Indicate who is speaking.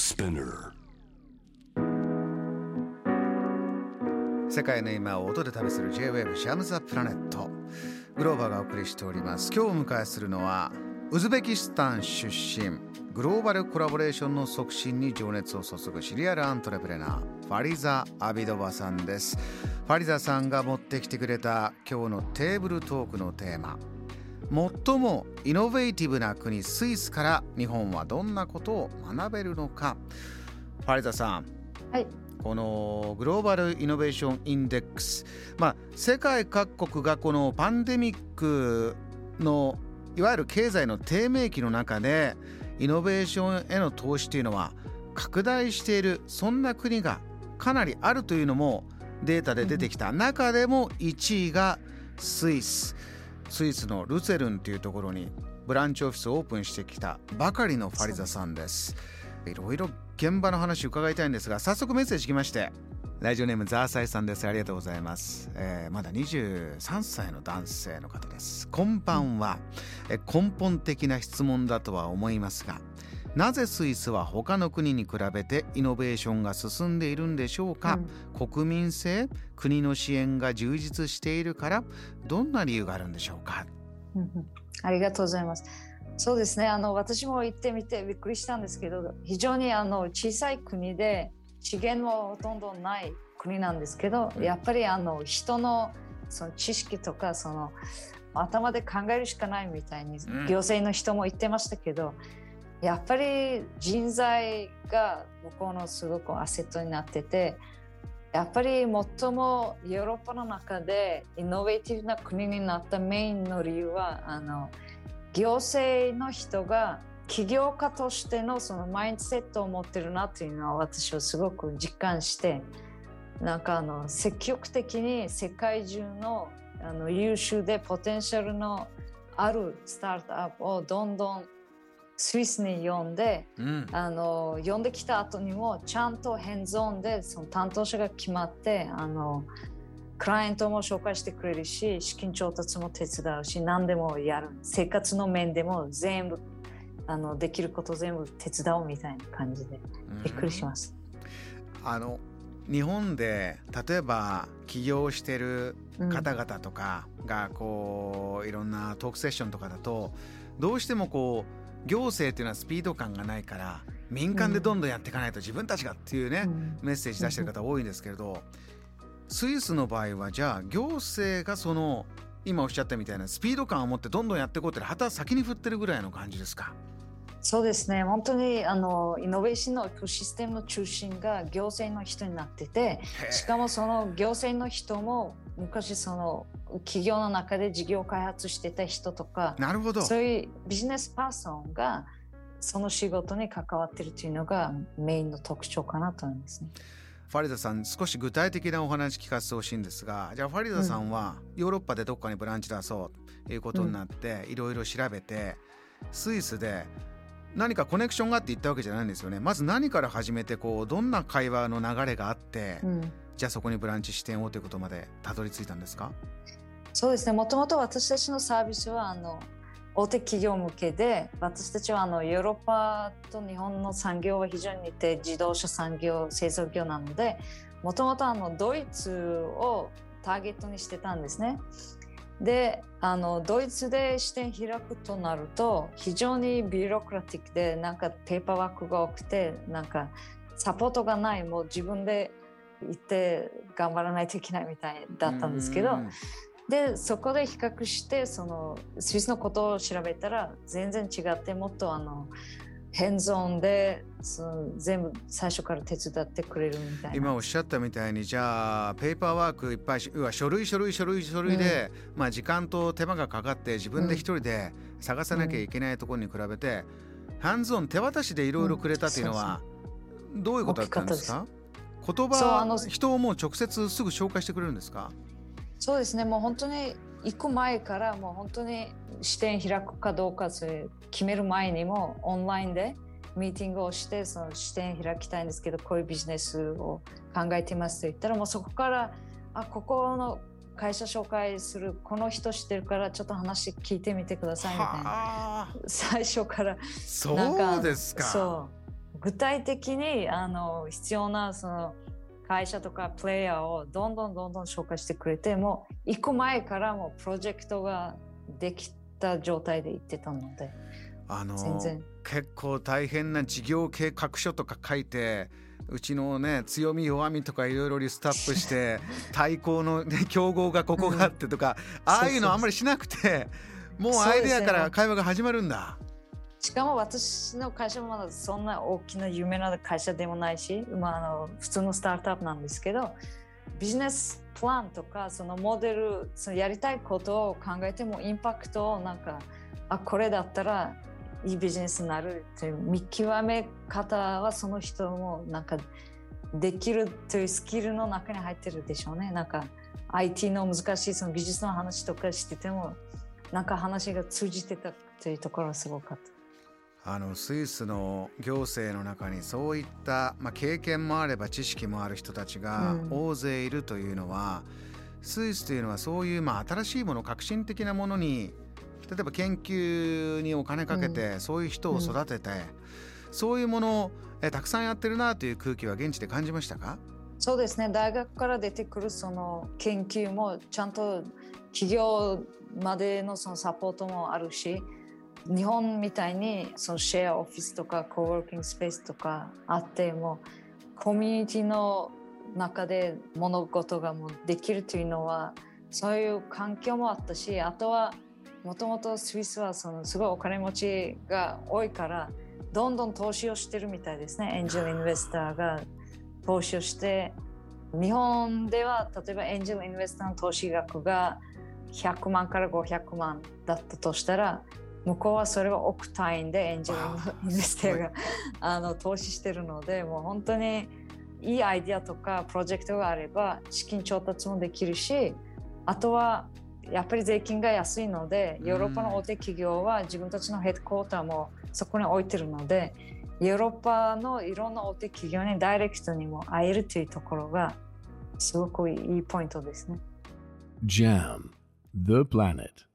Speaker 1: Spinner
Speaker 2: 世界の今を音で旅する J-WAVE シャムザプラネットグローバーがお送りしております。今日お迎えするのはウズベキスタン出身グローバルコラボレーションの促進に情熱を注ぐシリアルアントレプレナーファリザ・アビドバさんです。ファリザさんが持ってきてくれた今日のテーブルトークのテーマ最もイノベーティブな国スイスから日本はどんなことを学べるのか。ファリザさん。
Speaker 3: はい。
Speaker 2: このグローバルイノベーションインデックス、まあ、世界各国がこのパンデミックのいわゆる経済の低迷期の中でイノベーションへの投資というのは拡大しているそんな国がかなりあるというのもデータで出てきた中でも1位がスイススイスのルツェルンというところにブランチオフィスをオープンしてきたばかりのファリザさんです。いろいろ現場の話伺いたいんですが早速メッセージ来ましてラジオネームザーサイさんです。ありがとうございます、えーまだ23歳の男性の方ですこんばんは、え根本的な質問だとは思いますがなぜスイスは他の国に比べてイノベーションが進んでいるんでしょうか、国民性国の支援が充実しているからどんな理由があるんでしょうか？
Speaker 3: うんうん。ありがとうございます。そうですね。あの私も行ってみてびっくりしたんですけど、非常にあの小さい国で資源もほとんどない国なんですけど、やっぱりあの人のその知識とかその頭で考えるしかないみたいに
Speaker 2: うん。
Speaker 3: 行政の人も言ってましたけど、やっぱり人材が向こうのすごくアセットになってて。やっぱり最もヨーロッパの中でイノベーティブな国になったメインの理由はあの行政の人が起業家としてのそのマインドセットを持ってるなというのは私はすごく実感してなんかあの積極的に世界中のあの優秀でポテンシャルのあるスタートアップをどんどんスイスに呼んで
Speaker 2: うん。
Speaker 3: あの呼んできた後にもちゃんとヘンズオンでその担当者が決まってあのクライアントも紹介してくれるし資金調達も手伝うし何でもやる。生活の面でも全部あのできること全部手伝おうみたいな感じでびっくりします。
Speaker 2: あの日本で例えば起業してる
Speaker 3: うん。
Speaker 2: 方々とかがこういろんなトークセッションとかだとどうしてもこう行政っていうのはスピード感がないから民間でどんどんやっていかないと自分たちがっていうね、
Speaker 3: うん
Speaker 2: メッセージ出してる方多いんですけれどスイスの場合はじゃあ行政がその今おっしゃったみたいなスピード感を持ってどんどんやっていこうって旗先に振ってるぐらいの感じですか？
Speaker 3: そうですね本当にあのイノベーションのエコシステムの中心が行政の人になっててしかもその行政の人も昔その企業の中で事業開発してた人とか
Speaker 2: なるほど。
Speaker 3: そういうビジネスパーソンがその仕事に関わってるというのがメインの特徴かなと思いますね。
Speaker 2: ファリダさん少し具体的なお話聞かせてほしいんですがじゃあファリダさんはヨーロッパでどっかにブランチ出そうということになっていろいろ調べてスイスで何かコネクションがあって行ったわけじゃないんですよね。まず何から始めてこうどんな会話の流れがあって、
Speaker 3: うん。
Speaker 2: じゃあそこにブランチ視点をということまでたどり着いたんですか？
Speaker 3: そうですね。もともと私たちのサービスはあの大手企業向けで私たちはあのヨーロッパと日本の産業は非常に似て自動車産業製造業なのでもともとあのドイツをターゲットにしてたんですね。であのドイツで支店開くとなると非常にビュロクラティックでなんかペーパーワークが多くてなんかサポートがないもう自分で行って頑張らないといけないみたいだったんですけど
Speaker 2: うん。
Speaker 3: でそこで比較してそのスイスのことを調べたら全然違ってもっとあのヘンズオンでその全部最初から手伝ってくれるみたいな。
Speaker 2: 今おっしゃったみたいにじゃあペーパーワークいっぱいし要は書類書類書類書類で、まあ時間と手間がかかって自分で一人で探さなきゃいけないところに比べて、ハンズオン手渡しでいろいろくれたっていうのは、どういうことだったんですか？言葉人をもう直接すぐ紹介してくれるんですか？
Speaker 3: そうですね。もう本当に行く前からもう本当に支店開くかどうかそれ決める前にもオンラインでミーティングをしてその支店開きたいんですけどこういうビジネスを考えていますと言ったらもうそこからあここの会社紹介するこの人知ってるからちょっと話聞いてみてくださいみたいな。
Speaker 2: はあ。
Speaker 3: 最初から。
Speaker 2: そ
Speaker 3: なんか
Speaker 2: うですか。
Speaker 3: そ具体的にあの必要なその会社とかプレイヤーをどんどんどんどん紹介してくれてもう行く前からもうプロジェクトができた状態で行ってたので
Speaker 2: あの
Speaker 3: 全然。
Speaker 2: 結構大変な事業計画書とか書いてうちのね強み弱みとかいろいろリストアップして 対抗の、ね、競合がここがあってとか、ああいうのあんまりしなくてもうアイデアから会話が始まるんだ。
Speaker 3: しかも私の会社もまだそんな大きな有名な会社でもないし、まあ、あの普通のスタートアップなんですけどビジネスプランとかそのモデルそのやりたいことを考えてもインパクトをなんかあこれだったらいいビジネスになるという見極め方はその人もなんかできるというスキルの中に入ってるでしょうね。なんか IT の難しいその技術の話とかしててもなんか話が通じてたというところはすごかった。
Speaker 2: あのスイスの行政の中にそういった、まあ、経験もあれば知識もある人たちが大勢いるというのは、うん、スイスというのはそういう、まあ、新しいもの革新的なものに例えば研究にお金かけて、そういう人を育てて、うん、そういうものをえたくさんやってるなという空気は現地で感じましたか？
Speaker 3: そうですね。大学から出てくるその研究もちゃんと企業までのそのサポートもあるし日本みたいにそのシェアオフィスとかコーワーキングスペースとかあってもコミュニティの中で物事がもうできるというのはそういう環境もあったしあとはもともとスイスはそのすごいお金持ちが多いからどんどん投資をしてるみたいですね。エンジェルインベスターが投資をして日本では例えばエンジェルインベスターの投資額が100万から500万だったとしたら向こうはそれは億単位でエンジェルインベスターがあの投資してるのでもう本当にいいアイディアとかプロジェクトがあれば資金調達もできるしあとはやっぱり税金が安いのでヨーロッパの大手企業は自分たちのヘッドクォーターもそこに置いてるのでヨーロッパのいろんな大手企業にダイレクトにも会えるというところがすごくいいポイントですね。JAM The Planet